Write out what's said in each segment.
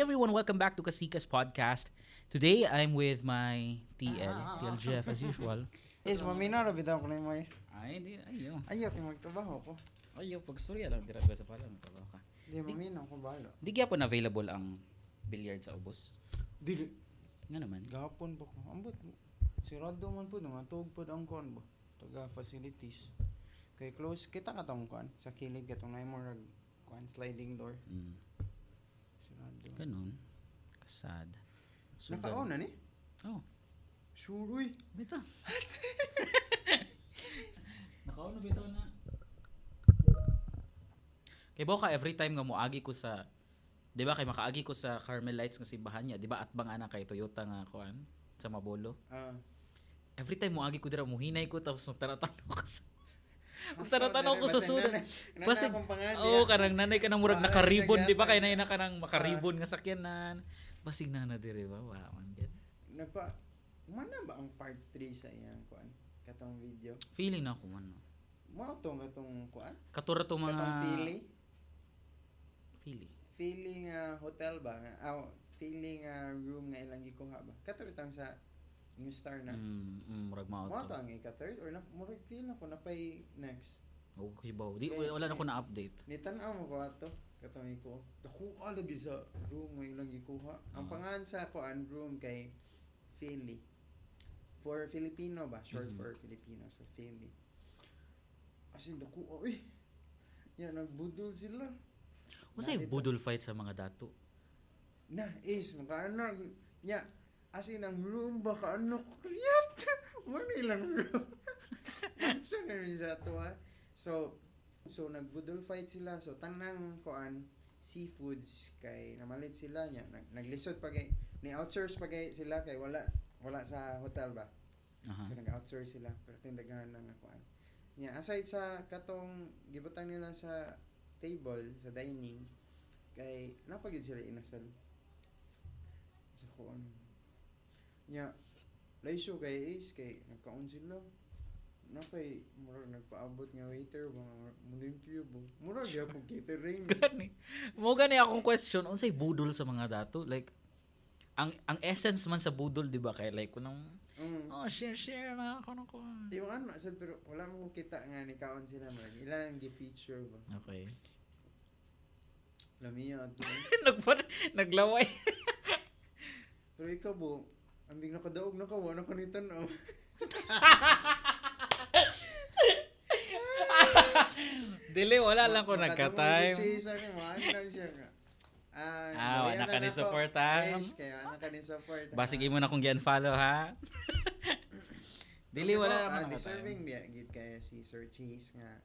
Hey everyone, welcome back to Kasikas Podcast. Today I'm with my TL, TL Jeff as usual. Is, mamina ra bitaw ko na mais. Ay, di, ayo. Ayaw kay magtrabaho ko. Ayo, pagstorya lang dira sa pala, magtrabaho ka. Di mamina ko balo. Di kaya po na available ang billiard sa ubos. Dili. Nga naman. Gapon pa ko. Ambot. Sirado man po nga tug po ang kon ba. Taga facilities. Kay close kita ka tong kon sa kilid ka tong mo rag kon sliding door. Mm. Sirado. Ganun. Kasad. Nakauna ni? Oh, Sure uy. bito. Nakauna bito na. Kay ka every time nga moagi ko sa 'di ba kay makaagi ko sa Carmelites nga simbahan niya, 'di ba? At bang ana kay Toyota nga kuan sa Mabolo. Ah. Every time moagi ko dira muhinay ko tapos magtanong ko sa Magtanong ko sa sudan. Basig, oh, kanang nanay ka nang murag Wala nakaribon, di ba? gyapon. Kay nanay na ka nang makaribon nga sakyanan. Basig na na diri ba? Wow, man gid. Nagpa Mana ba ang part 3 sa iyang kuan? Katong video. Feeling na ako man. Mao to katong kuan? Katura to mga Katong feeling. Feeling. feeling nga hotel ba nga aw feeling nga room nga ilang gikuha ba katulitang sa New Star na Mm, mm, murag mao to. ang ika third or na murag feel na ko na pay next Okay ba? Di Okay. wala na ko na update. ni tan-aw mo ko ato katong iko dako lagi sa room nga ilang gikuha ang Ah. pangalan sa ko ang room kay Philly for Filipino ba short Mhm. for Filipino so Philly as in dako oy yan nagbudol sila Unsay Nandito. budol fight sa mga dato? Na, is, makaano, nya, as in, ang room ba ka, ano, kriyat, wala ilang room. Siya nga rin sa to, ha. So, so, nagbudol fight sila, so, tanang, koan, seafoods, kay, namalit sila, nya, nag, naglisod pa kay, ni outsource pa kay sila, kay wala, wala sa hotel ba. Aha. So, nag-outsource sila, pero tindagahan lang ako, Nya, aside sa katong, gibutang nila sa table, sa dining, kay, napagid sila inasal. Sa kuan. Nya, laisyo kay Ace, kay, nagkaon sila. Napay, murag nagpaabot nga waiter, mga mulimpyo ba. Murag yapong catering. Gani. Mo gani akong question, unsay budol sa mga dato? Like ang ang essence man sa budol, di ba? Kay like kunang Mm. oh, share share na ako nako. Yung ano, asal, pero wala mo kita nga ni kaon sila, murag. Ilan ang gi-feature ba. Okay. Lamiya, Nagpa naglaway. Pero ikaw bo, ambing nakadaog na ka, wala ka ni tanaw. Dili wala lang ko nagka-time. Si Chaser nga, maano lang siya nga. Ah, Ah, wala ka ni ako. supportan. Yes, kaya wala ka ni support. Basig imo na kung gian follow ha. Dili wala naman ah, ako deserving time. biya gid kaya si Sir Cheese nga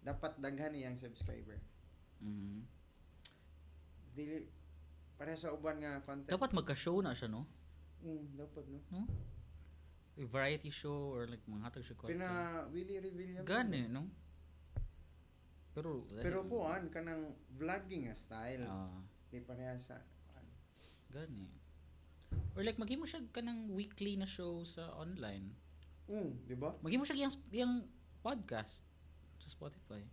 dapat daghan niyang subscriber. Mhm. Dili para sa uban nga content. Dapat magka-show na siya no. Mm, dapat no. A variety show or like mga hatag siya content. Pina Willie reveal yan. Gani no. Pero Pero kuan kanang vlogging nga style. Ah, Di pareha sa kuan. gani. Or like maghimo siya kanang weekly na show sa online. Mm, di ba? Maghimo siya yang yang podcast sa Spotify.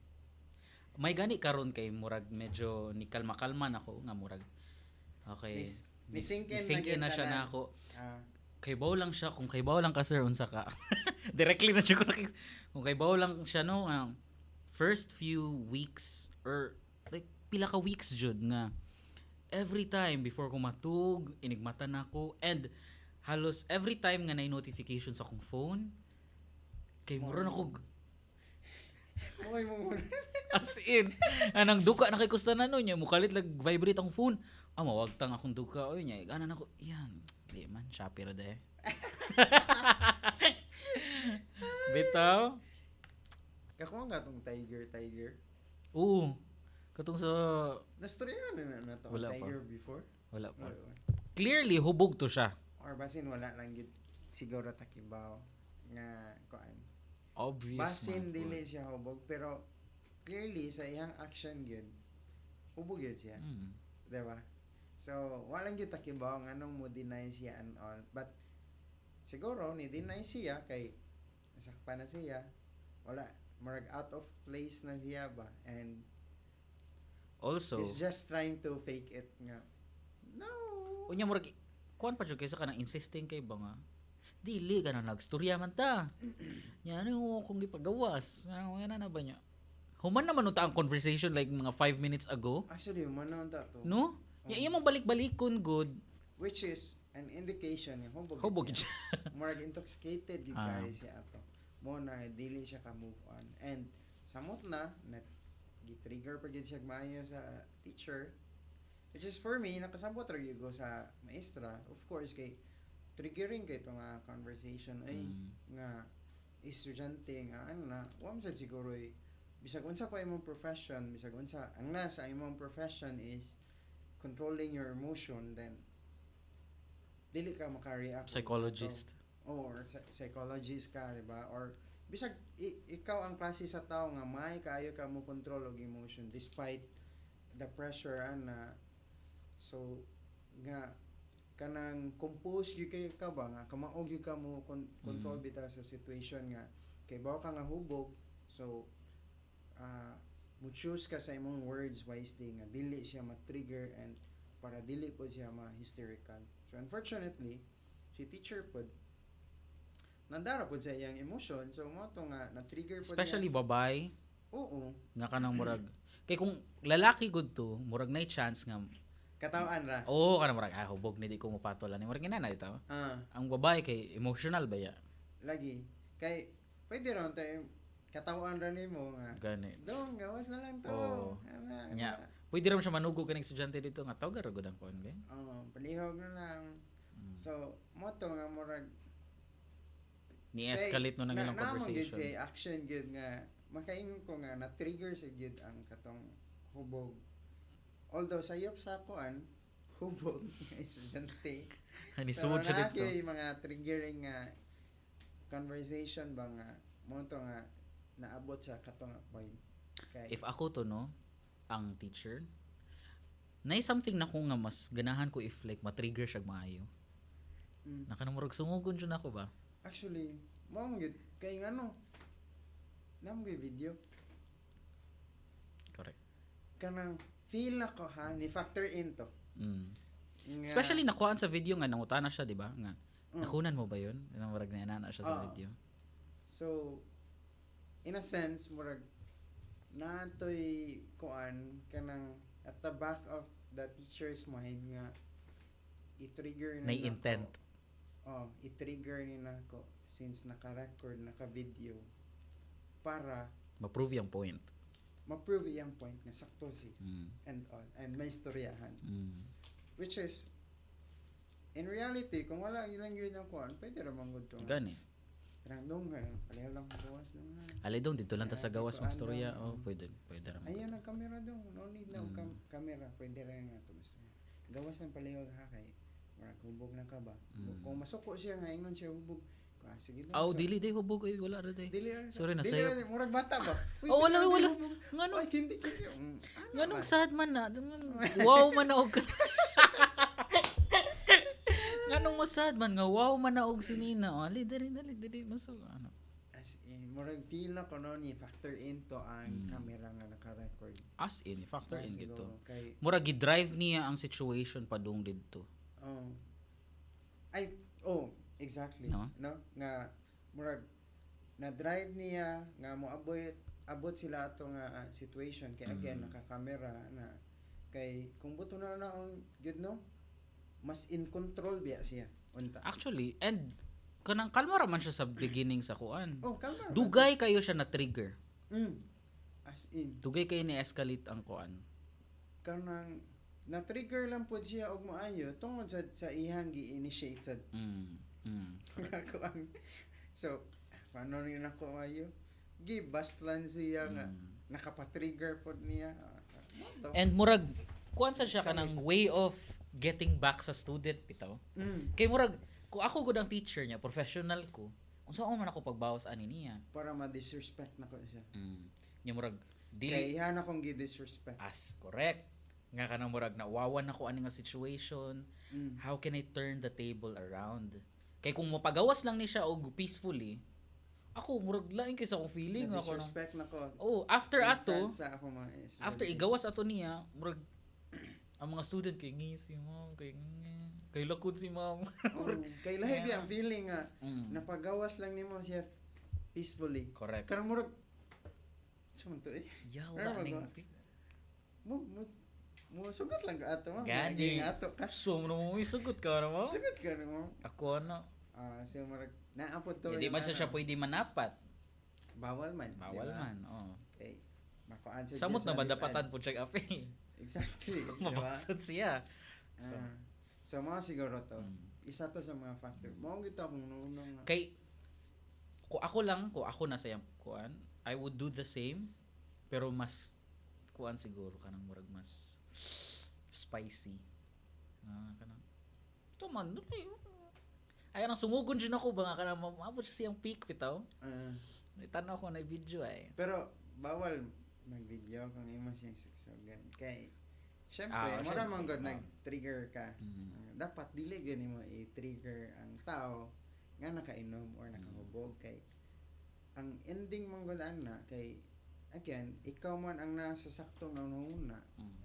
May gani karon kay murag medyo ni kalma-kalma na ako nga murag. Okay. In nisink na in na siya na ako. Ah, Kay baw lang siya kung kay baw lang ka sir unsa ka. Directly na siya ko nakik- kung kay baw lang siya no nga first few weeks or like pila ka weeks jud nga every time before ko matug inigmata na ako and halos every time nga nay notification sa akong phone kay mura na ako Okay mo muna. As in, anang duka na kay kusta na no niya, mukalit lag vibrate ang phone. Ah, mawagtang akong duka. Oy niya, ganan ako. Yan. Di man, Shopee ra de. Bitaw? Kako nga tong Tiger Tiger. Oo. Katong sa Nastoryahan na na to Wala pa. Tiger before. wala pa. Clearly hubog to siya. or basin wala lang gid siguro takibaw nga kuan. Obvious. Basin man, dili siya hubog pero clearly sa iyang action gyud hubog gyud siya, Mm. di ba? So, walang gyud takibaw nga nung mo deny siya and all. But siguro ni deny siya kay nasakpan na siya. Wala marag out of place na siya ba and Also, He's just trying to fake it nga. No. Unya murag kuan pa jud kaysa kanang insisting kay ba nga dili ka na nagstorya man ta. Yan ano kung gipagawas. Ano yan na ba niya? Human naman unta ang conversation like mga 5 minutes ago. Actually, manawon ta to. No? Ya iya mo balik-balikon good. Which is an indication yung hubog. Hubog siya. Murag intoxicated yung Ah. guys siya ato. Mo na dili siya ka move on. And samot na na gi-trigger pa gid siya maayo sa teacher. Which is for me nakasabot ra gyud ko sa maestra. Of course kay triggering kay itong mga conversation ay Mm. nga estudyante nga ano na wa man siguro eh, bisag unsa pa imong profession bisag unsa ang nasa imong profession is controlling your emotion then dili ka maka-react Psychologist. oh, or psy- psychologist ka di ba? Or bisag i- ikaw ang klase sa tao nga may kaayo ka mo control og emotion despite the pressure ana. So nga kanang compose gyud kay ka ba? Nga kamaog gyud ka mo kon- control Mm. bitaw sa situation nga. Kay bawa ka nga hubog so ah mo choose ka sa imong words wisely nga dili siya ma-trigger and para dili po siya ma-hysterical. So unfortunately si teacher pod nandara pod sa iyang emotion. So mo to nga na-trigger pod Especially niya. babae oo. nga kanang murag. Kay kung lalaki good to murag na chance nga katawan ra. Oo kanang murag ah hubog ni di ko mapatulan ni. Murag ina na ito ah. Ang babae kay emotional ba ya? Lagi. Kay pwede ron tayo katawan ra nimo nga gani. Dong gawas na lang to. Oo. Ana, ana. pwede ram siya manugo kaning estudyante dito nga tawag ra gud ang kuan gay Oo, palihog na lang. Mm. so mo to nga murag ni escalate no nang na- ilang gyud conversation. siya action gyud nga makaingon ko nga na trigger sa gyud ang katong hubog. Although sayop sa kuan hubog estudyante. Ni Pero suod siya dito. mga triggering nga conversation ba nga mo to nga naabot sa katong point. Kay if ako to no ang teacher nay something na ko nga mas ganahan ko if like ma-trigger siya maayo. Mm. naka na murag sungugon jud nako ba? Actually ang gyud kay ngano namo video. Correct. Kanang feel na ko ha ni factor in to. Mm. Nga- especially nakuhaan sa video nga nangutana siya di ba? Nga Mm. nakunan mo ba yun? Yung murag na inana siya sa Oo. video. So, in a sense, murag natoy kuan kanang at the back of the teacher's mind nga i-trigger May na intent. Ko, oh, i-trigger ni na ko since naka-record, naka-video para ma-prove yung point ma-prove iyang point nga sakto si mm. and all and may istoryahan Mm. which is in reality kung wala ilang yun ang kuan pwede ra man gud to gani random nga pareho lang gawas lang nga ali dong dito lang ta sa gawas tutuan magstorya lang. oh pwede pwede ra Ayan ang camera daw. No need na Mm. kam- camera. Pwede rin nga ito. Gawas ng palihog ha kay. Murag hubog na ka ba? Mm. Kung masuko siya nga ingon siya hubog. Ah, sige daw. oh sa- dili day hubog ay wala ra day Dili ra- Sorry, dili nasayop. ra- Murag bata ba? Uy, Oh, dili wala, wala. hubog. ngano Ay, hindi ko. Mm, ano nganong sad man na wow man na og nganong mo sad man nga wow man na og sinina oh ali dali dali dali maso ano As in, murag feel na ko no ni factor into ang Mm. camera nga naka-record. as in factor in gito Kay, mura gi-drive niya ang situation padung didto oh. Ay, oh, exactly. No? No? Nga, murag, na-drive niya, nga mo abot, abot sila ato nga ah, situation. Kay again, Mm. naka-camera na. Kay, kung buto na na ang, good no? Mas in control biya siya. Unta. actually and kanang kalma ra man siya sa beginning sa kuan Oh, kalma. dugay kayo siya na trigger Mm. As in, dugay kayo ni escalate ang kuan kanang, na-trigger lang po siya og maayo tungod sa, sa ihang gi-initiate sa mm. Mm. ako ang so paano ni nako ayo gibas lang siya nga Mm. nakapatrigger pod niya Ah, to. and murag kuan sa siya kanang way of getting back sa student bitaw. Mm, kay murag kung ako gud ang teacher niya professional ko unsa man ako pagbawas ani niya. Para ma-disrespect nako siya. Mm. nya murag kay dili ihan akong gi-disrespect. As correct. Nga kanang murag nawawan ako ani nga situation. Mm. how can I turn the table around? Kay kung mapagawas lang ni siya og peacefully ako murag lain kay sa akong feeling ako na disrespect nako oh after ato ako mga after igawas ato niya murag ang mga student kay ngisi mo, kay kay lakod si ma'am. Oh, kay lahi Yeah. ang feeling nga Mm. napagawas lang nimo siya peacefully. Correct. Karang murag sa man to eh. Pero wala ning Mo mo mo sugot lang ka ato mo. Gani. Ato ka. So, mo mo isugot ka na mo? Sugot ka na mo. Ako ano? Ah, so murag naapot to. Hindi yung man siya ano. siya pwede manapat. Bawal man. Bawal ba? man, oh. Okay. Makuan siya Samot na sa madapatan lipad. po siya apil. Exactly. Mabasad siya. So, Ah, so mga siguro to. mm. Isa to sa mga factor. Mao gito akong nunong. Kay ko ako lang, ko ako nasa yung kuan, I would do the same pero mas kuan siguro kanang murag mas spicy. Ah, kanang to man dali. Ay nang sungugon jud ako ba nga kanang maabot siya siyang peak bitaw. Ah, Itanaw ko na video ay. pero bawal mag-video kung imo siyang suksogan. Kay Siyempre, Ah, mo syempre, ra man gud ah. nag-trigger ka. Mm. Dapat dili gyud nimo i-trigger ang tao nga nakainom or nakahubog kay ang ending mong gud ana kay again ikaw man ang nasa sakto nga una Mm.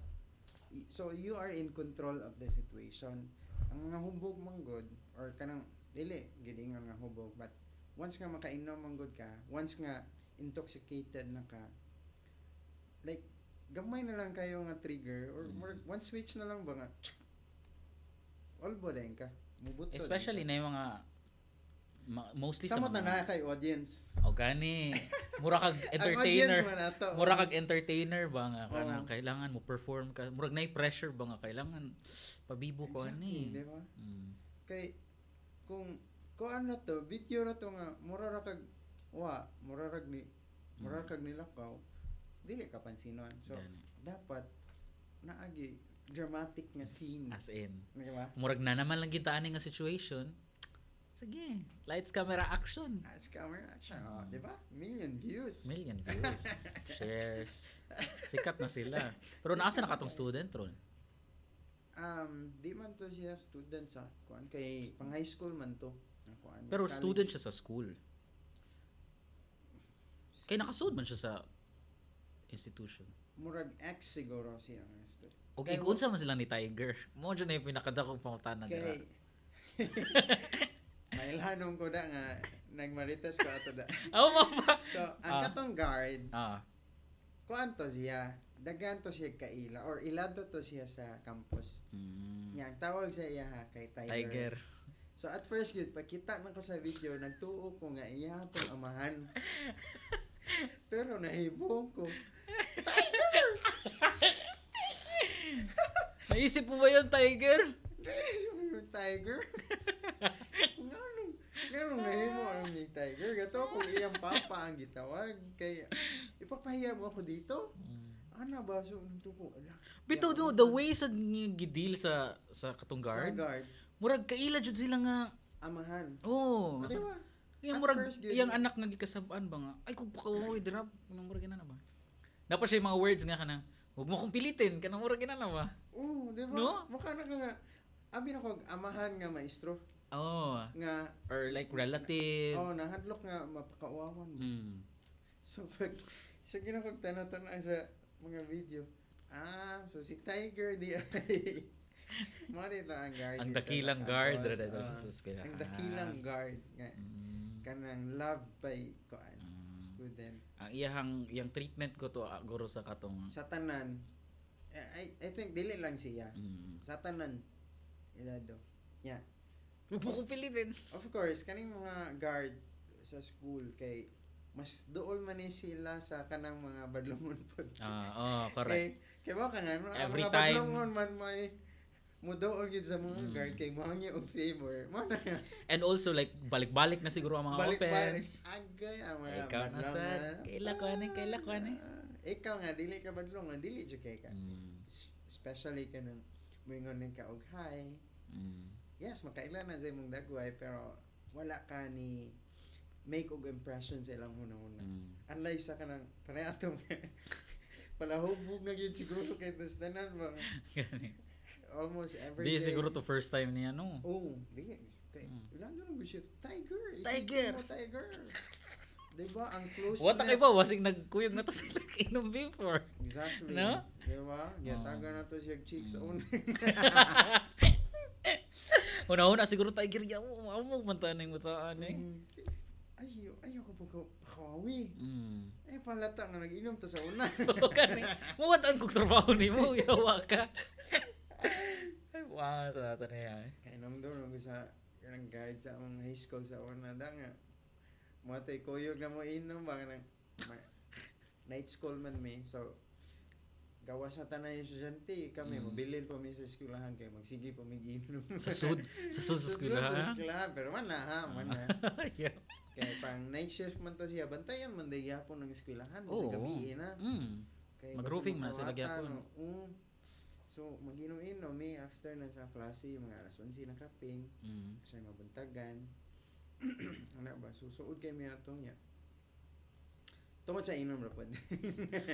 I- so you are in control of the situation ang mga hubog man gud or kanang dili gid ingon nga hubog but once nga makainom man gud ka once nga intoxicated na ka like gamay na lang kayo nga trigger or Mm. more- one switch na lang ba nga olbo din ka mubuto din Especially ka. na yung mga ma- mostly sa samot na mga na kay audience o gani mura kag entertainer ato mura kag entertainer ba nga Oo. kanang kailangan mo perform ka murag nay pressure ba nga kailangan pabibo ko ani di ba mm. kay kung kung ano to video ra to nga mura ra kag wa mura rag ni mura Mm. kag nilakaw dili ka pansinon so Gani. dapat naagi dramatic nga scene. As in. Di ba? Murag na naman lang kita ani nga situation. Sige. Lights camera action. As camera action. Oh, Mm. di ba? Million views. Million views. Shares. Sikat na sila. Pero naasa na katong student ron? Um di man to siya student sa kuan kay pang high school man to. Kuan, pero college. student siya sa school. Kay nakasud man siya sa institution murag ex siguro siya nga student Og Kay igunsa man sila ni Tiger. Mo dyan na yung pinakadakong pangutanan kay nila. Mailhanon ko da nga nagmarites ko ato da. Oo mo ba? So, ang Ah. katong guard, Ah, kuan to siya, dagan to siya kaila or ilado to siya sa campus. mm, Yang tawag sa iya ha, kay Tiger. Tiger. So at first yun, pagkita na ko sa video, nagtuo ko nga iya tong amahan. Pero nahibong ko. Naisip mo ba yun, Tiger? yung Tiger. Nganong, nganong nahimo ang ni Tiger. Gato kung iyang papa ang gitawag. Kay, ipapahiya mo ako dito? Ano ba? So, nung tuko. Ala, Bito do, the way sa gidil sa sa katong Sa guard, guard. murag kaila jud sila nga. Amahan. Oh, Di At murag iyang anak nga gikasabaan ba nga. Ay kung pakaway drop, kanang murag ina na ba? Dapat siya yung mga words nga kanang Huwag mo kong pilitin, kanang murag ina na ba? Oo, di ba? No? Mukha na ka nga. Abi na ko, amahan nga maestro. Oh, Nga, or like relative. oh, nahadlok nga mapakauawan mo. Mm. So, pag, sa ginakog tanong-tanong sa mga video, ah, so si Tiger di ay, mo dito ang guard. Ang dakilang guard. campus, dada- dada- ah. eskwela. ang dakilang guard. Kanang love by kuan Mm. student. ang iyang iyang treatment ko to ah, guro sa katong Sa tanan, eh, I, I think dili lang siya. mm. Sa tanan, ilado. Yeah. Huwag mo pilitin. Of course, kaning mga guard sa school kay mas dool man ni sila sa kanang mga badlongon pod. Ah, oh, correct. Kay, kay ba ka nga, ang Every mga time- badlongon man may mudool gid sa mga Mm. guard kay mo niya og favor. Mo na nga. And also like balik-balik na siguro ang mga Balik-balik offense. agay ang mga Ikaw na badlongon. Kaila ko ani, kaila ko ani. Ah, Ikaw nga dili ka badlongon, dili jud kay ka. Mm. Especially kanang moingon ning ka og hi. Mm. Yes, makaila na sa imong dagway pero wala ka ni make og impression sa ilang una-una. Mm. Unlike sa kanang parehatong palahubog na yun siguro kay tanan ba almost every Di day. siguro to first time niya no. Oh, di. Kay, Mm. ilan na lang siya. Tiger. Tiger. Mo, tiger. Diba? Ang closeness. What kay ba wasig nagkuyog na to sila inom before. Exactly. No? Diba? Yataga na to siya cheeks Mm. on. Una-una siguro tayo girya mo, amo mo man tayo ng mutaan eh. Mm. Ayaw, ayaw ko pa kawawi. Mm. Eh, palata nga nag-inom ta sa una. Kani, muwataan kong trabaho ni mo, yawa ka. Wow, sa natin na yan. Kaya nung doon, nung sa kanang guide sa among high school sa una da nga. Mga tay kuyog na mo inom ba ma- night school man mi. So, gawa sa tanay estudyante kami Mm. mobilin pa mi sa eskwelahan kay magsige pa mi giinom. Sa sud, sa sud sa Sa sud, eskwela. sa ha? eskwelahan, pero man na ha, man na. Yeah. Kaya pang night shift man to siya, bantayan man day yapon ng eskwelahan Oo. sa gabi na. Mm. Kay Mag-roofing man sila gyapon. oo. So, mag-inom-inom mi after na sa klase, mga alas 11 na kaping, Mm. kasi mabuntagan. ano ba? Susuod kay mi ato niya. Tungod sa inom ra pod.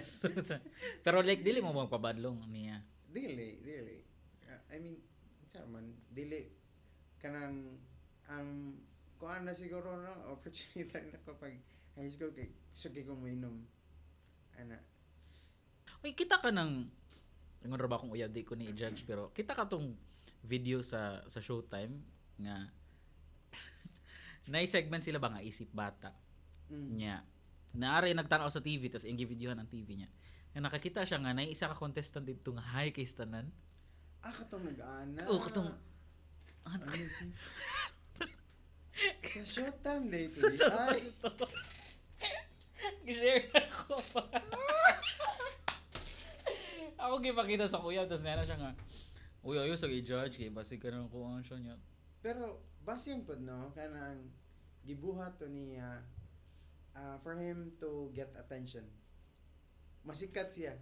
So, sa- Pero like, dili mo magpabadlong niya. dili, dili. Uh, I mean, sa man, dili kanang ang kuan na siguro no opportunity na kapag high school kay sige ko mo inom. Ana. Uy, kita ka ng Ingon ra ba akong uyab di ko ni i-judge pero kita ka tong video sa sa Showtime nga na segment sila ba nga isip bata Mm. niya. Naari nagtanaw sa TV tas ingi videohan ang TV niya. Na nakakita siya nga na isa ka contestant dito nga high kay tanan. Ah, katong nag-ana. Oh, katong- Ano sa Showtime day Sa to. Showtime Ay, to. Gishare na ko pa. Ako gipakita sa kuya tas nana siya nga Uy, ayo sa i-judge kay basig ka nang kuha siya niya. pero basin pod no kanang gibuhat to niya ah, for him to get attention. Masikat siya.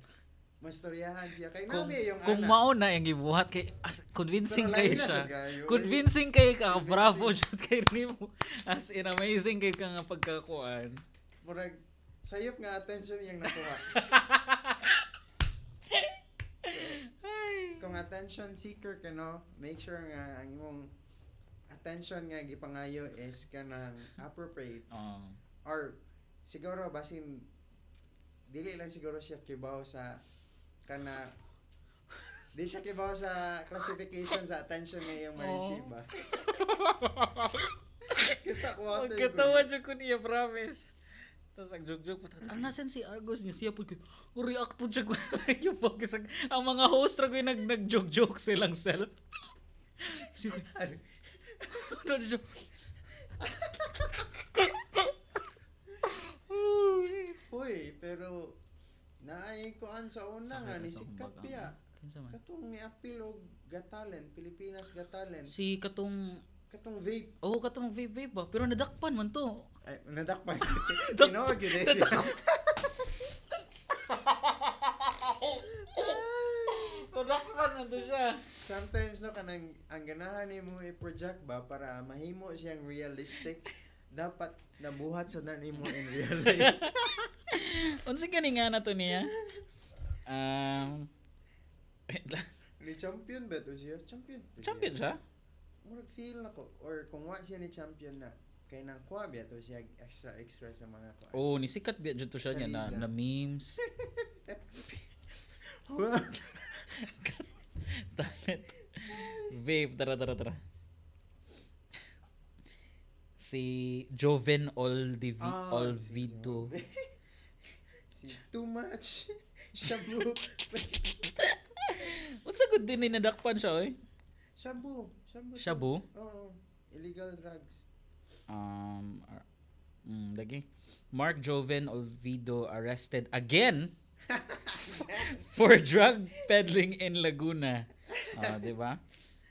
Mastoryahan siya kay kung, nabi yung kung ana. mao na yung gibuhat kay as, convincing kay siya. sa gayo. Convincing kay ka bravo jud kay nimo. As in amazing kay ka nga pagkakuan. Murag sayop nga attention yung nakuha. Ay. Kung attention seeker ka no, make sure nga ang imong attention nga gipangayo is kanang appropriate. Oh. or siguro basin dili lang siguro siya kibaw sa kana di siya kibaw sa classification sa attention nga iyong ma-receive ba kita ko ato yung Magkatawa jud ko niya promise. Tapos nagjog-jog pa. Ang nasan si Argos niya siya po ko. React po siya ko. yung focus. Ang, ang mga host ra ko yung nag, nag-joke-joke silang self. Siya ko. Ano siya? Uy, pero naay ko an sa una nga ni Kinsa man? katong ni apil og Got Talent Pilipinas Got Talent Si katong katong vape Oh, katong vape vape ba? Pero nadakpan man to. ay nadakpan Dak- tinawag yun eh siya Nadakpan man to siya. sometimes no kanang ang ganahan nimo i-project ba para mahimo siyang realistic dapat nabuhat sa nimo in real life Unsa kani nga na to niya? Um, wait lang. ni champion ba to siya champion champion siya? Murag feel nako or kung wa siya ni champion na kay nang kuha biya to siya extra extra sa mga kuha Oh, nisikat biya jud to siya niya na, na memes. Talent. Vape, tara, tara, tara. Si Joven Oldivi, Ah, Olvido. si too much shabu What's a good din ni nadakpan siya, oy? shabu shabu Shabu? oo illegal drugs Um, ar- mm, lagi. Mark Joven Olvido arrested again for drug peddling in Laguna. Ah, 'di ba?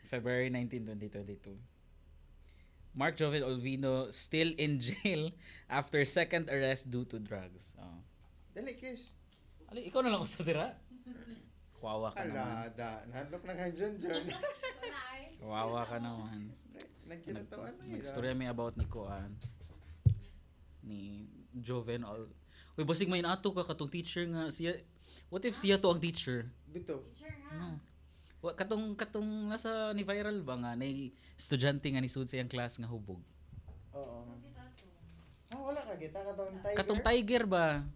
February 19, 2022. Mark Joven Olvido still in jail after second arrest due to drugs. Oh. dali kish Ali, ikaw na lang ako sa tira. Kawawa ka naman. ala da nahadlok na kay John John Kawawa ka naman. nagkinatawan na yun Nagstorya mi about ni Kuan ni Joven Ol. Uy, basig may ato ka katong teacher nga siya What if siya to ang teacher? bito No. Wa katong katong nasa ni viral ba nga nay estudyante nga ni sud sa iyang class nga hubog. oo Ah, wala ka kita katong tiger. Katong tiger ba?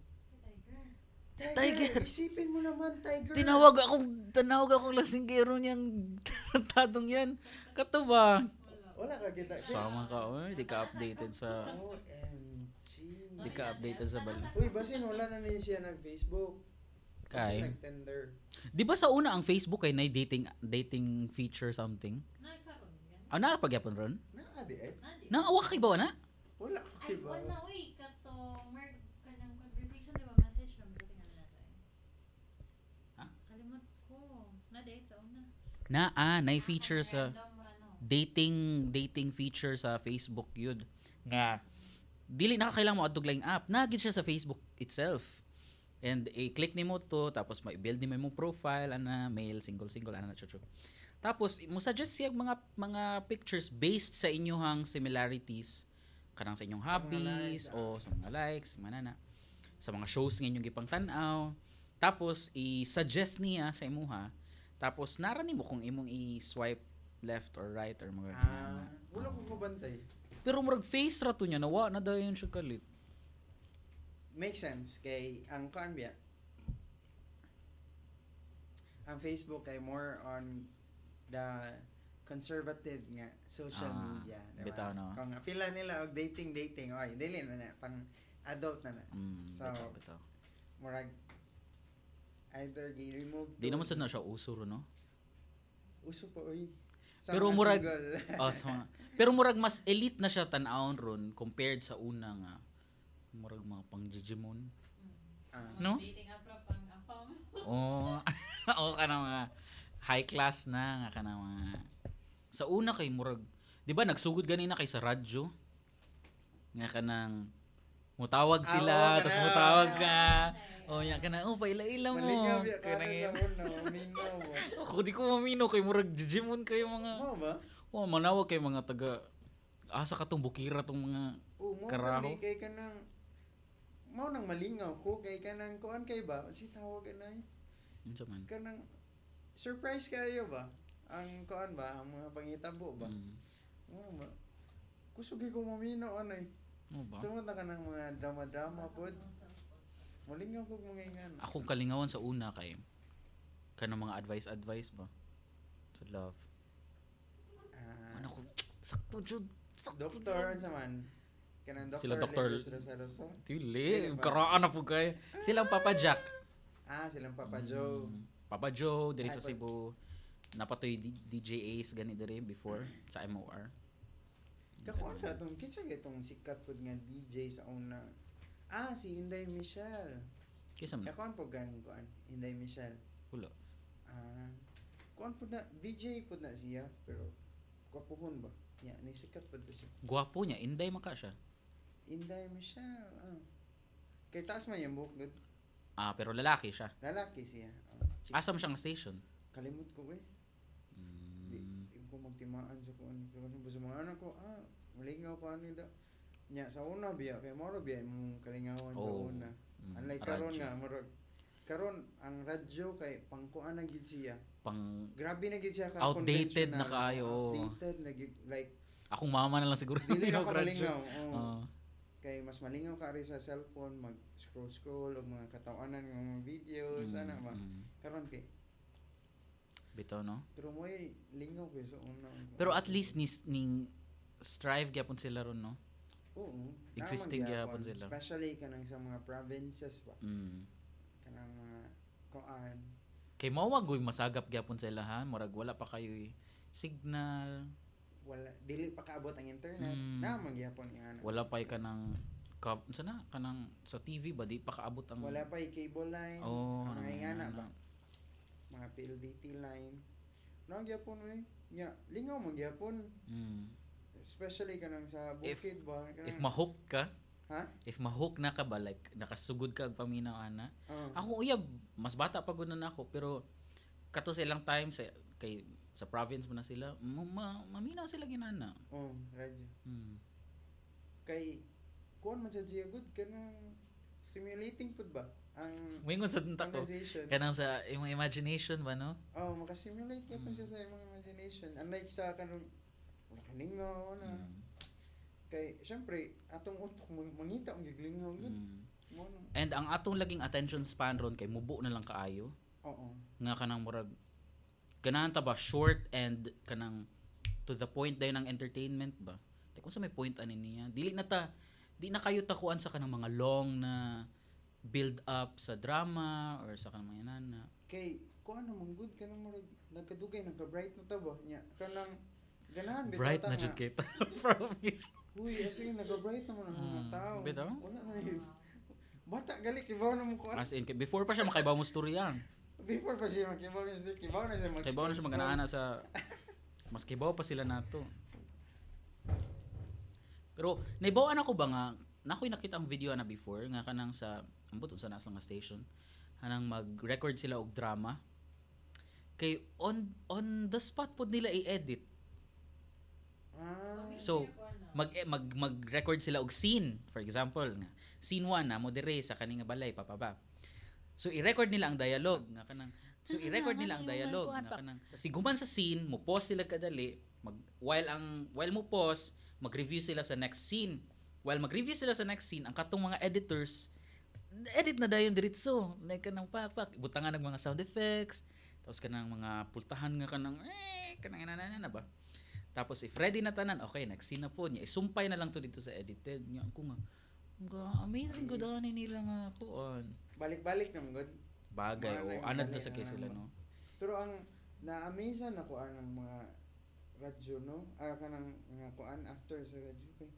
Tiger. Tiger. Isipin mo naman tiger. Tinawag akong tinawag akong lasinggero niyang tarantadong yan. Kato ba? Wala ka kita. Sama ka, oy, di ka updated sa OMG. di ka updated sa bali. Uy, basin wala na rin siya nag-Facebook. Kasi Kay. nag-tender. Di ba sa una ang Facebook ay na dating dating feature something? Nagkaroon yan. Ah, napagyapon ron? Naadi eh. Nadi. Naawa kay ba na? Wala ka Ay, kiba. wala, uy, kato, mer, kanang conversation, di ba, message na mga tingnan natin. Ha? Kalimot ko. Na-date sa una. Na ah, na feature sa dating dating feature sa Facebook yun. Nga dili na kailangan mo adtog laing app nagid siya sa Facebook itself. And i-click nimo to tapos ma-build nimo imong profile ana male single single ana chuchu tapos mo suggest siya mga mga pictures based sa inyong similarities. Kanang sa inyong hobbies o sa mga likes manana sa mga shows nga inyong gipang tan-aw tapos i-suggest niya sa imuha tapos nara nimo kung imong i-swipe left or right or mga Ah, wala ko mabantay. pero murag face ra to niya nawa na daw yun siya kalit Make sense kay ang kuan biya. Ang Facebook ay more on the conservative nga social Ah, media, diba? bitaw, no? Kung pila nila og dating dating, oy, dili na na pang adult na na. mm, So, bitaw, bitaw. Murag either gi-remove di to- naman sad na siya uso ro, no? Uso pa oy. Sa Pero murag- oh, so, pero murag mas elite na siya tan-awon ron compared sa una nga. Murag mga pang Digimon. Ah, No? Dating app pang apam. oh o kana mga high class na nga kana mga. Sa una kay murag di ba nagsugod ganina kay sa radyo? Nga kanang mutawag Ah, sila oo, tapos mutawag ka oh nya kana oh paila-ila mo Malingaw biya ka na yun. minaw. Ako di ko mamino kay murag Digimon kayo mga Mo ba? Oh, manawag kay mga taga asa ka tong bukira tong mga Oo, mo Karaho? kay kanang mo nang malingaw ko kay kanang kuan kay ba si tawag na unsa man. kanang surprise kayo ba ang kuan ba ang mga pangitabo ba Mm. mo ba kusog ko mamino anay Ano ba? sumunta ka ng mga drama drama pod malingaw ko mga ingan Akong kalingawan sa una kay kanang mga advice advice ba sa love. ah, Ano ko sakto jud. Sakto doktor sa man kanang doktor Sila Dili ba? karaan na po kay. Silang Papa Jack. ah silang Papa Joe Mm. Papa Joe diri sa Cebu. Napatoy DJ Ace gani diri before sa MOR. Kakuan ka tong kinsa kay tong sikat pod nga DJ sa una ah si Inday Michelle Kisa man. Kakuan po gan kuan Inday Michelle Wala. Ah, kuan po na DJ po na siya pero kwapuhon ba? Ya, ni sikat pa to siya. Gwapo niya, inday maka siya. Inday Michelle. Ah. Kay taas man yung buhok good. Ah, pero lalaki siya. Lalaki siya. Ah, chick- Asam siyang station. kalimot ko eh. Magtimaan sa kuan sa mga anak ko. Ah, malingaw pa ni da. Nya sa una biya kay moro biya mong kalingawan sa Oh, una. Mm, Unlike karon nga moro karon ang radyo kay pangkuan na gid siya. Pang Grabe na gid siya ka Outdated na kaayo. Outdated na gid like akong mama na lang siguro. dili na ka malingaw. oo. Oo. kay mas malingaw ka rin sa cellphone mag scroll scroll og mga katawanan ng mga videos Mm, ana ba mm. karon kay Bitaw no. pero mo lingaw kay sa una Pero at least ni ning strive gyapon sila ron no. oo existing gyapon sila. especially kanang sa mga provinces ba Mm. kanang mga kuan Kay mao goy masagap gyapon sila ha, murag wala pa kayo signal, wala dili pa kaabot ang internet Mm. naman gyapon nga wala pa ka ng ka, sana kanang sa TV ba di pa kaabot ang wala pa yung cable line Oh, ang mga ingana ano. ba mga PLDT line no gyapon we nya lingaw man gyapon Mm. especially kanang sa If- bukid ba kanang, If mahook ka, ha if mahook na ka ba like nakasugod ka og paminaw ana. Oo. Ako uyab mas bata pa gud na ako pero kato silang time sa kay sa province mo na sila, ma, ma- maminaw sila ginana. Oh, radyo. Mm. Kay kuan man sa good kanang stimulating pud ba ang Moingon sa tunta ko. conversation. Kanang sa imong imagination ba no? Oh, maka-stimulate ka Mm. siya sa imong imagination. Unlike sa kanang wala kaningaw na. Mm. Kay syempre atong utok mang- mangita ang giglingaw. Mm. Mo nang And ang atong laging attention span ron kay mubo na lang kaayo oo. nga kanang murag ganahan ta ba short and kanang to the point dayon ang entertainment ba like kung sa may point ani niya dili na ta di na kayo takuan sa kanang mga long na build up sa drama or sa kanang mga na Kay kuan naman good kanang murag nagkadugay nagka-bright na ta ba nya kanang ganahan bitaw bright na jud kay promise Uy, kasi nag-bright naman ang mga Mm, tao. bitaw? Wala na yun. Bata gali kibaw na mo kuan. as in before pa siya makaibaw mo storya Before pa siya makibaw kasi kibaw na siya mag kay na siya maganaana sa mas kibaw pa sila nato pero naibawaan ako ba nga nakoy nakita ang video na before nga kanang sa ambot sa nasa nga station. Kanang mag-record sila og drama. Kay on on the spot pod nila i-edit. Ah, So, mag eh, mag mag-record sila og scene. For example nga scene 1 na mo dire sa kani nga balay papaba so i-record nila ang dialogue nga kanang so i-record nila ang dialogue nga kanang si guman sa scene mo pause sila kadali mag while ang while mo pause mag-review sila sa next scene. While mag-review sila sa next scene ang katong mga editors edit na dayon diretso like kanang papak butangan ng mga sound effects tapos kanang mga pultahan nga kanang eh kanang inanana na ba tapos if ready na tanan, okay, next scene na po niya. Isumpay na lang to dito sa edited. Nga ko nga, amazing good ani nila nga kuan. balik-balik naman good. Bagay o nag- anad na sa kay sila no. Pero ang na-amaze na kuan ng mga radyo no. Ah kanang mga kuan actor sa radyo kay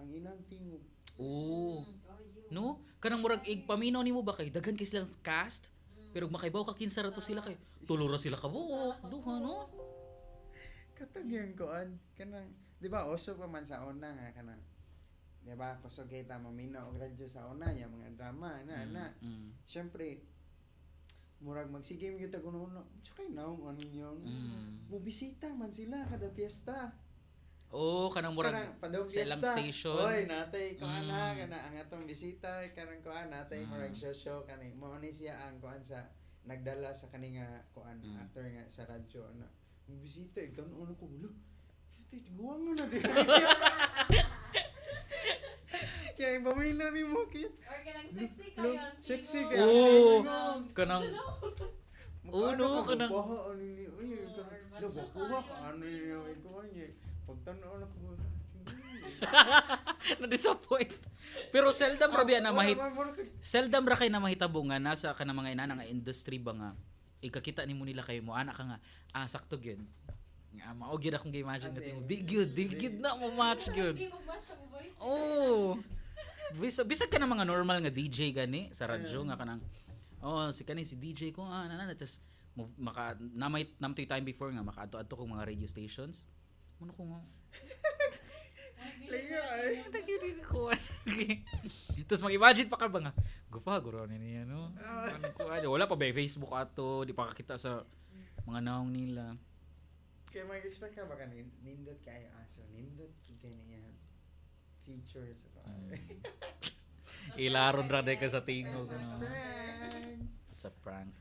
ang ilang tingog. Oo. No? Kanang murag ig paminaw nimo ba kay daghan kay silang cast? Pero makaibaw ka kinsa ra to sila kay tulura sila ka buok. Duha no. Katog yung kuan kanang di ba uso pa man sa una nga kanang di ba kusog kita maminaw og radyo sa una ya mga drama na Mm, na. mm, Syempre murag magsigim gyud ta kuno tsaka naong ano yung mm. Mubisita man sila kada piyesta. Oo, kanang murag Kanang sa piyesta. station. Oy, natay ko Mm. ana kana ang atong bisita kanang kuan natay Mm. murag show show kanang mao ni siya ang kuan sa nagdala sa kani nga kuan Mm. actor nga sa radyo ana. Mubisita igtan uno ko ulo. Ito guwang na di. Kaya pamina ni mo kit. Or kanang sexy Lo- kayo. sexy tingog. kayo. Oo. Kanang Oo, no, kanang- Baha ano ni uy kanang or lo matcha bakuha ka ano ni ay kuan niya. Pagtanaw na ko. na-disappoint. Pero seldom ra biya na mahit wala, wala. seldom ra kay na mahitabo nga nasa kana mga ina nga industry ba nga? Ikakita nimo nila kayo mo ana ka nga. Ah sakto gyud. Nga mao gyud akong gi-imagine As nga in, di gyud di gyud na mo match gyud. oh. Bisa bisa ka na mga normal nga DJ gani sa radyo nga kanang oh si kani si DJ ko ah nana tas mo- maka namay namtoy time before nga makaadto-adto kong mga radio stations ano ko nga Layo ay. ko. Tapos mag-imagine pa ka ba nga, gupa, guro ni niya, no? Ah. Ano ko, ano, wala pa ba yung Facebook ato, di pa kakita sa mga naong nila. Kaya mag-expect ka ba ka nin- nindot kayo aso, nindot kay niya features. Mm. Ilaron ra ka sa tingog. A no? friend. Sa prank.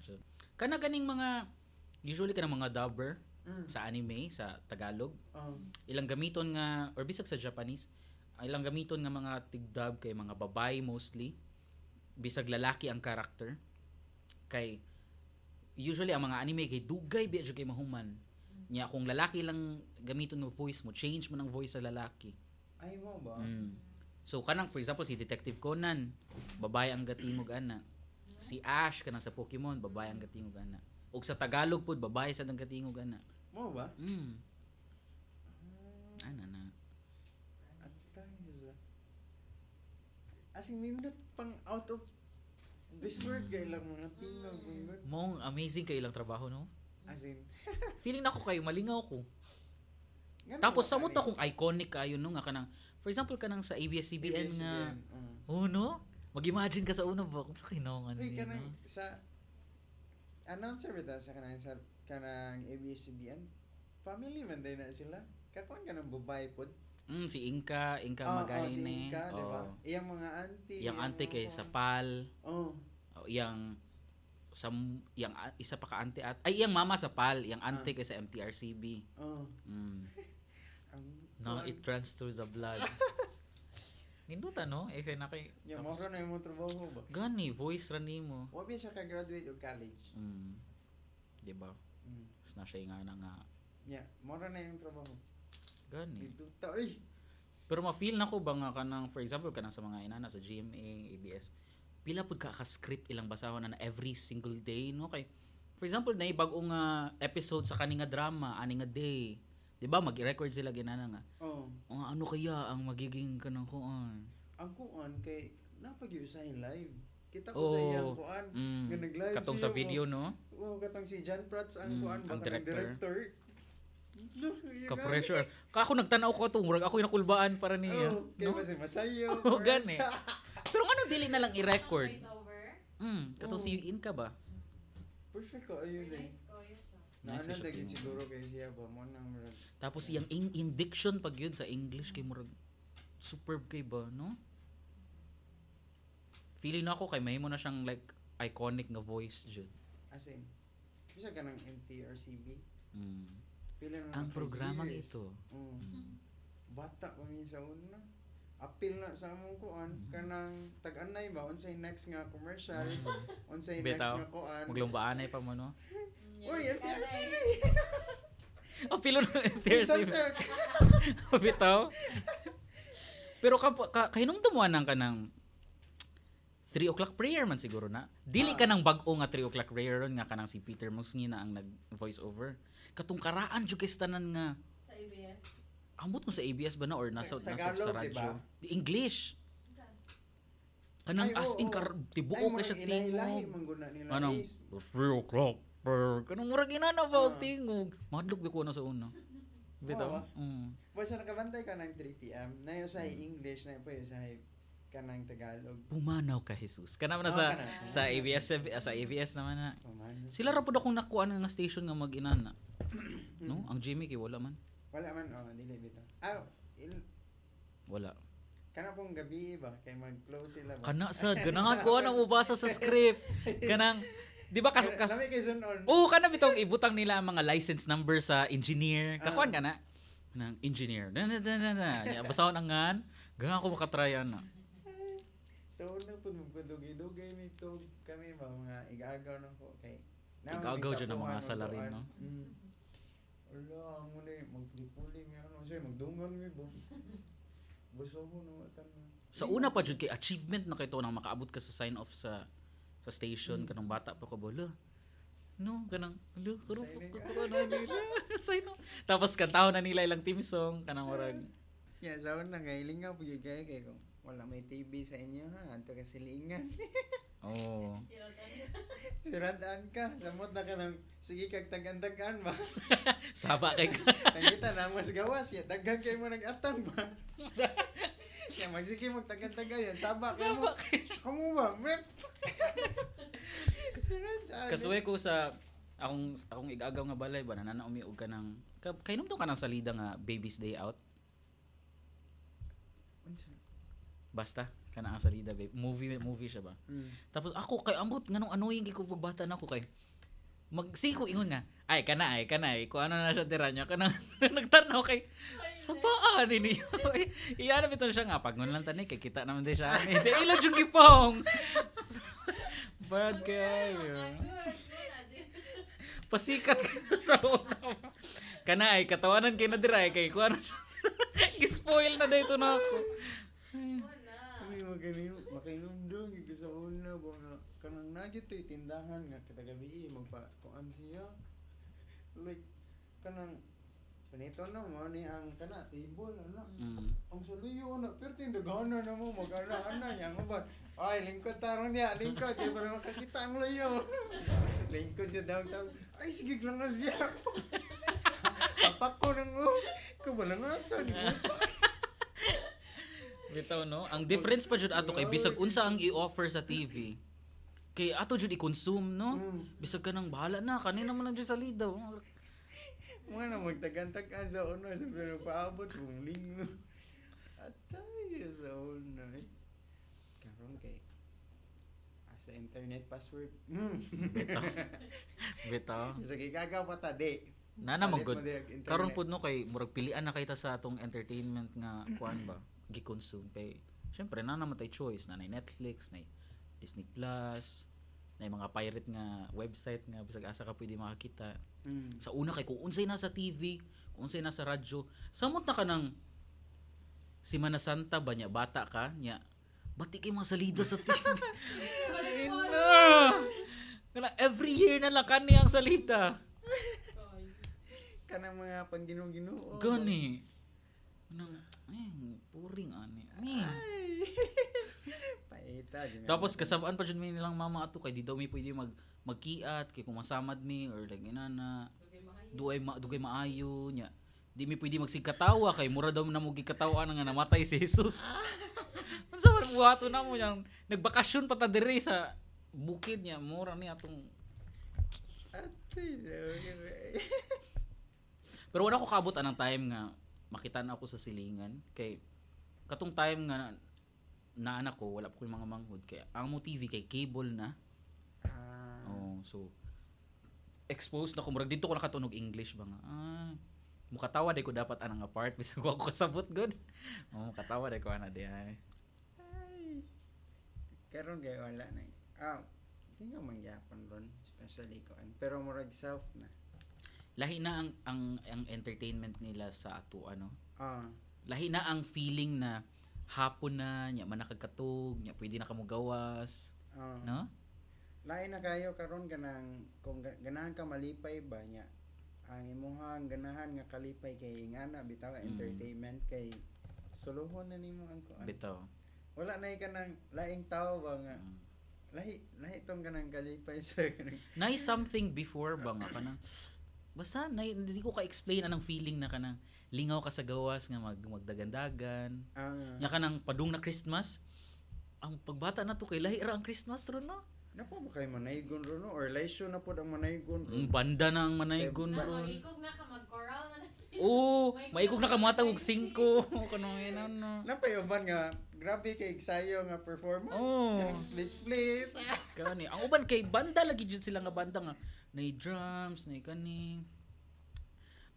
Kana ganing mga, usually ka mga dubber Mm. sa anime, sa Tagalog. Um, Ilang gamiton nga, or bisag sa Japanese, ilang gamiton nga mga tigdub kay mga babae mostly. Bisag lalaki ang karakter. Kay, usually ang mga anime kay dugay jud kay mahuman. Nya kung lalaki lang gamiton nga voice mo, change mo ng voice sa lalaki. ay mo ba? Mm. So kanang for example si Detective Conan, babae ang gatingog ana. Si Ash kanang sa Pokemon, babae ang gatingog ana. Ug sa Tagalog pud babae sa dang gatingog ana. Mo ba? Mm. Ah, Ana na. At tayo sa... As in, nindot pang out of this world kay lang mga tingog. mga- Mong amazing kay ilang trabaho no. As in, Feeling nako kayo malingaw ko. ganun Tapos sa mo kani? ta kung iconic kayo no nga kanang for example kanang sa ABS-CBN nga. Uh. Oh no. Mag-imagine ka sa uno ba kung sa kinongan niya. kanang No? sa announcer bitaw sa kanang sa kanang ABS-CBN. Family man din na sila. Kakuan ka ng babae pod. Mm, si Inka, Inka Oo, oo, Magayne. si Inka, di ba? Oo. Iyang mga auntie. Yang ante kay mga- sa PAL. Oh. Oh, yang sa yang isa pa ka ante at ay yang mama sa PAL, yang ante Ah. kay sa MTRCB. Oh. Mm. No, it runs through the blood. Nindot ano, if na kay Ya tapos- mo na imong trabaho ba? Gani, voice ra nimo. Wa siya ka-graduate og college? Mm. Di ba? Tapos na siya nga na nga. Ya, mo na yung trabaho. Gani. Dito ay. Pero ma-feel na ko ba nga kanang, for example, kanang sa mga inana sa GMA, ABS, pila pud ka ka-script ilang basahon na every single day, no? Kay, for example, na bagong nga episode sa kaninga drama, ani nga day. Di ba mag-record sila ginana nga. Oh, Oh, ano kaya ang magiging kanang kuan? ang kuan kay napagyo sa live. Kita ko Oh, sa iyang kuan. Mm, Nga nag-live katong siya, sa video, no? Oh, katong si John Prats ang Mm, kuan ang director. director. Look, yun Ka-pressure. Ka ako nagtanaw ko ito, murag ako yung nakulbaan para niya. Oh, kaya no? kasi masayo. Oo, gani. Pero ano dili na lang i-record? Mm, katong Oo. si Inka ba? Perfect ko ayun eh. Nice siya. Na siguro kay siya ba mo nang murag. Tapos yung, yung, yung diction pag yun sa English kay murag superb kay ba, no? Feeling na ako kay mahimo na siyang like iconic nga voice jud. As in, isa ka ng MTRCB. Mm. Pila na Ang na programang years. ito. Mm. Mm. Bata pa mi sa una. Apil na sa among kuan Mhm. kanang tag-anay ba unsay next nga commercial, unsay next nga kuan. Maglumbaanay pa mo no. Mm, Uy. MTRCB. Oh, filo na Isang MTRC. sir. Bitaw. Pero ka, ka kahinungdum mo nang kanang 3 o'clock prayer man siguro na. Dili ka Ah. nang bag-o nga 3 o'clock prayer ron nga kanang si Peter Musngi na ang nag voice over. Katong karaan jud kay tanan nga Sa ABS. ambot mo sa ABS ba na or nasa Ta- nasa sa Tagalog, radyo? diba? Di English. Kanang Ay, as in kar tibuok kay siya tingog. Anong is. 3 o'clock prayer. Kanang murag inana ba og Ah. tingog. Madlog bi ko na sa una. Bitaw. Mm. Basta nakabantay ka ng 3 p.m. Na yung sa English, na yung sa kanang Tagalog. Pumanaw ka Jesus. Kana man na Oo, sa kana. sa ABS sa ABS naman na. Pamano. Sila ra pud akong nakuha nga station nga mag-inana. No? Ang Jimmy kay wala man. Wala man, oh, dili bitaw. Ah, il, Wala. kana pong gabi ba? Kay mag-close sila ba? Kana sad ganahan ko na mubasa sa script. Kanang di ba kas, kas kay Zon on. Oo, kana bitong ibutang nila ang mga license number sa engineer. Ah. Kakuan ka na ng engineer. Na na na na. na. Ya, Basahon ang ngan. Gangan ko makatry na. So, una po magpadugay-dugay nito kami ba, mga igagaw na ko. Kay, Igagaw dyan ang mga salarin, no? Mm. Wala, ang muna eh, magpuli nga, ano, siya, magdungan mo ba? Buso mo na matan. Sa una pa jud kay achievement na kay to nang makaabot ka sa sign off sa sa station Mm. kanang bata pa ko bola. No, kanang lo Signing ko ko na nila. sign off. Tapos kantahon na nila ilang team song kanang murag Yeah, sa una, gailing nga po yung gaya kay kung wala may TV sa inyo ha, anto ka silingan. oh. Siradaan ka, samot na ka ng, sige kag tagan-tagan ba? Saba kay ka. Tangita na mas gawas ya, daghan kay mo nag-atang ba? Kaya magsige magtagan-tagan yan, saba kay mo. Saba kay. Kamu ba? Mep! Siradaan. Kasuwe ko sa akong akong igagaw nga balay ba nananaumi og ka, kainom to kanang salida nga Baby's Day Out. Unsa? Basta kana ang salida babe. Movie movie siya ba? Mm. Tapos ako kay ambot nganong annoying kay ko pagbata na ako kay magsige ko ingon nga ay kana ay kana ay ko ano na siya dira niya kana nagtanaw kay sa paan ini iya na biton siya nga pag ngon lang tani kay kita naman din siya ani di ila jung gipong bad guy pasikat ka sa una kana ay katawanan kay na dira ay kay ko ano spoil na dito na ako Wala. Kami magaling, makinumdong, yung sa una, ba nga, kanang nagit to tindahan nga, kita gabi, magpa, kuan siya. Like, kanang, panito na mo, ni ang, kana, table, ano, mm. ang suluyo, ano, pero tindagahan na mo, mag-ana, ana, yan mo ba? Ay, lingkod tarong niya, lingkod, di ba naman kakita ang layo. lingkod siya downtown, ay, sige lang na siya. Papak ko nang, oh, kabalangasan, Bitaw no, ang difference pa jud ato kay bisag unsa ang i-offer sa TV. Kay ato jud i-consume no. Mm. Bisag ka nang bahala na kanina man lang jud sa lida. Mga na magtagantagan sa una sa pero paabot mong linggo. At tayo sa eh. Karon kay asa internet password. Mm. Bitaw. Bitaw. so gigagaw pa ta di. Nana mo good. Karon pud no kay murag pilian na kay ta sa atong entertainment nga kuan ba gi-consume kay syempre na naman tay choice na nay Netflix, nay Disney Plus, nay mga pirate nga website nga bisag asa ka pwede makakita. Mm. Sa una kay kung unsay nasa TV, kung unsay nasa radyo, samot na ka ng Simana Santa ba niya bata ka niya Bati kay mga salida sa TV. Ina! Kala every year na lang kani ang salita. Kanang mga pangginoo-ginoo. Gani. Ay. Paita. Tapos kasabaan pa jud mi nilang mama ato kay di daw mi pwede mag magkiat kay kung masamad mi or like inana. Duay ma dugay maayo nya. Di mi pwede magsigkatawa kay mura daw na mo gikatawa nga namatay si Jesus. Unsa man buhato na mo yang nagbakasyon pa ta diri sa bukid niya mura ni atong. Pero wala ko kabot anang time nga makita na ako sa silingan kay katong time nga na anak ko wala ko yung mga manghod kay ang mo TV kay cable na. Ah. Oh, so exposed na ko murag dito ko nakatunog English ba nga. Ah, mukatawa day ko dapat anang apart bisag ko ako kasabot good. Oh, mukatawa day ko ana di ay. Karon kay wala na. eh. Ah, hindi nga mangyapon ron, especially ko. Pero murag self na. Lahi na ang ang ang entertainment nila sa ato ano. Ah, Lahi na ang feeling na hapon na nya man nakagkatog, nya pwede na kamo gawas, ah. no? Lain na kayo karon ganang kung ga- ganahan ka malipay ba nya ang imuhang ganahan nga kalipay kay ngana bitaw Mm. entertainment kay suluhon na nimo ang kuan. Bitaw. Wala na ka nang laing tao ba nga Mm. lahi lahi tong ganang kalipay sa ganang Nay something before ba nga kanang basta nay, hindi ko ka-explain anong feeling na kanang lingaw ka sa gawas nga mag magdagandagan. ang Nya kanang padung na Christmas. Ang pagbata na to kay lahi ra ang Christmas ron no. Napo ba kay manaygon ron no? or laisyo na po ang manaygon ron? Ang banda na ang manaygon ron. Ikog na ka mag-coral na Oo, maikog na kamatag og 5 kanang ina no. Napayoban nga grabe kay sayo nga performance. Oh. Ganang split split. Kani, ang uban kay banda lagi jud sila nga banda nga nay drums, nay kani.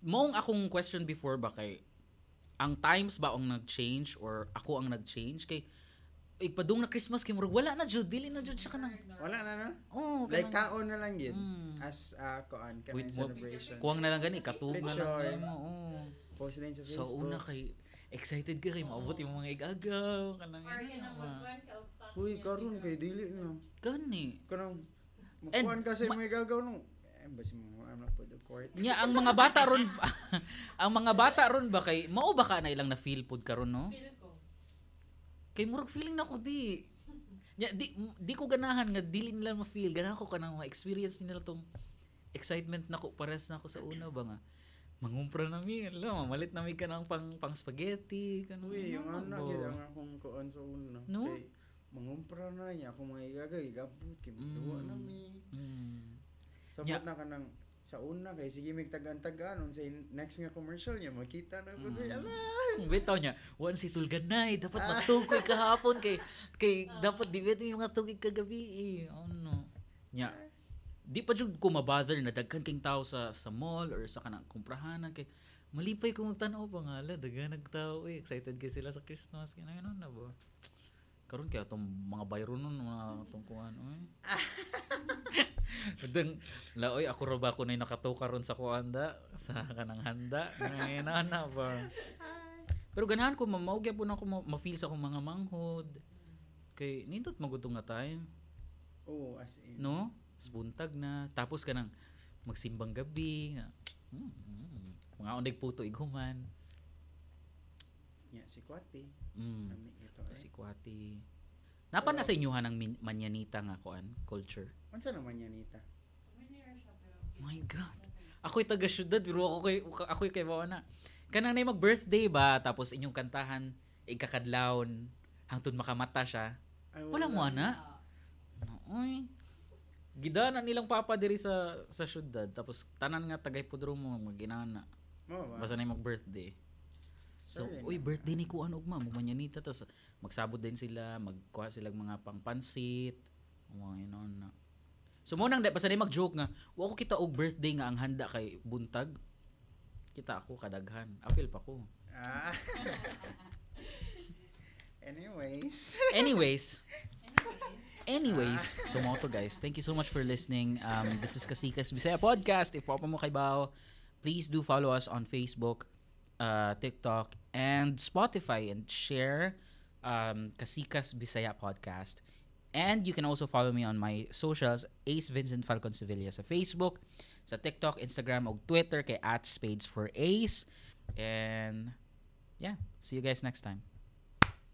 Moong akong question before ba kay ang times ba ang nag-change or ako ang nag-change kay ipadung na Christmas kay murag wala na jud dili na jud siya kanang Wala na no? oh Like kanang kaon na lang yun. Mm. As uh, kuan ka With mo- celebration. kuwang na lang gani katug na lang mo oh. Post din sa Facebook. una kay excited ka kay maabot yung mga igagaw kanang Or ina yun ang ka og Uy, karon kay dili no. Gani. Kanang And makuan ka sa ma- may gagaw no. Eh, basi mo I'm not for the court. Nya ang mga bata ron ang mga bata ron ba kay mao ba ka na ilang na feel pud karon no? Feel. Kay murag feeling na ko di. Nya di di ko ganahan nga dili nila ma-feel ganahan ko kanang ma-experience nila tong excitement na ko pares na ako sa una ba nga mangumpra na mi alam mamalit na mi ka ng pang pang spaghetti kanang Uy, yung ano ba? gid ang akong kuan sa una. No? Kay mangumpra na niya akong mga igagaw igabot kay Mm. na mi. Mm. Sabot Nya. na ka ng sa una kay sige mig tagan-tagan sa next nga commercial niya makita na ko Mm. ala. Bitaw niya, once itulganay, dapat Ah. matukoy kahapon kay kay dapat di bet yung mga tugig kagabi eh. Ano? Nya. Di pa jud ko mabother na daghan king tao sa sa mall or sa kanang kumprahanan kay malipay ko magtanaw pa nga ala daghan nagtao eh excited kay sila sa Christmas kay ano na ba karon kaya tong mga bayro nun mga tong kuan oy Deng, la oy ako ra ba ko na nakatuka ron sa kuanda sa kanang handa ngayon na ba pero ganahan ko mamaugya po na ako ma- ma-feel sa akong mga manghod. Kay nindot magutong nga time, Oo, as in. no? Spuntag na tapos kanang magsimbang gabi nga. Mm, mm, mga undig puto iguman. Nya si Kwati. Mm. Nami ito eh. Si Kwati. Napa na sa inyohan ang min- manyanita nga kuan culture. Unsa naman yan nita? Familiar siya pero. My God. Ako'y taga syudad pero ako kay ako'y kay na. Kanang nay mag-birthday ba tapos inyong kantahan ikakadlawon hangtod makamata siya. Ay, Wala mo ana. Oy. Gidana nilang papa diri sa sa syudad tapos tanan nga tagay pudro mo maginana. Mo ba? Basta na mag-birthday. So, Sorry uy, na. birthday ni kuan ugma, magmanyanita tapos magsabot din sila, magkuha sila mga pangpansit. Mga yun na. So mo nang basta na mag-joke nga, wa ko kita og birthday nga ang handa kay buntag. Kita ako kadaghan. Apil pa ko. Ah. Anyways. Anyways, Anyways. anyways, so mo to guys. Thank you so much for listening. Um, this is Kasikas Bisaya Podcast. If papa mo kay Bao, please do follow us on Facebook, uh, TikTok, and Spotify and share um, Kasikas Bisaya Podcast. And you can also follow me on my socials, Ace Vincent Falcon Sevilla sa Facebook, sa TikTok, Instagram, o Twitter kay at Spades for Ace. And yeah, see you guys next time.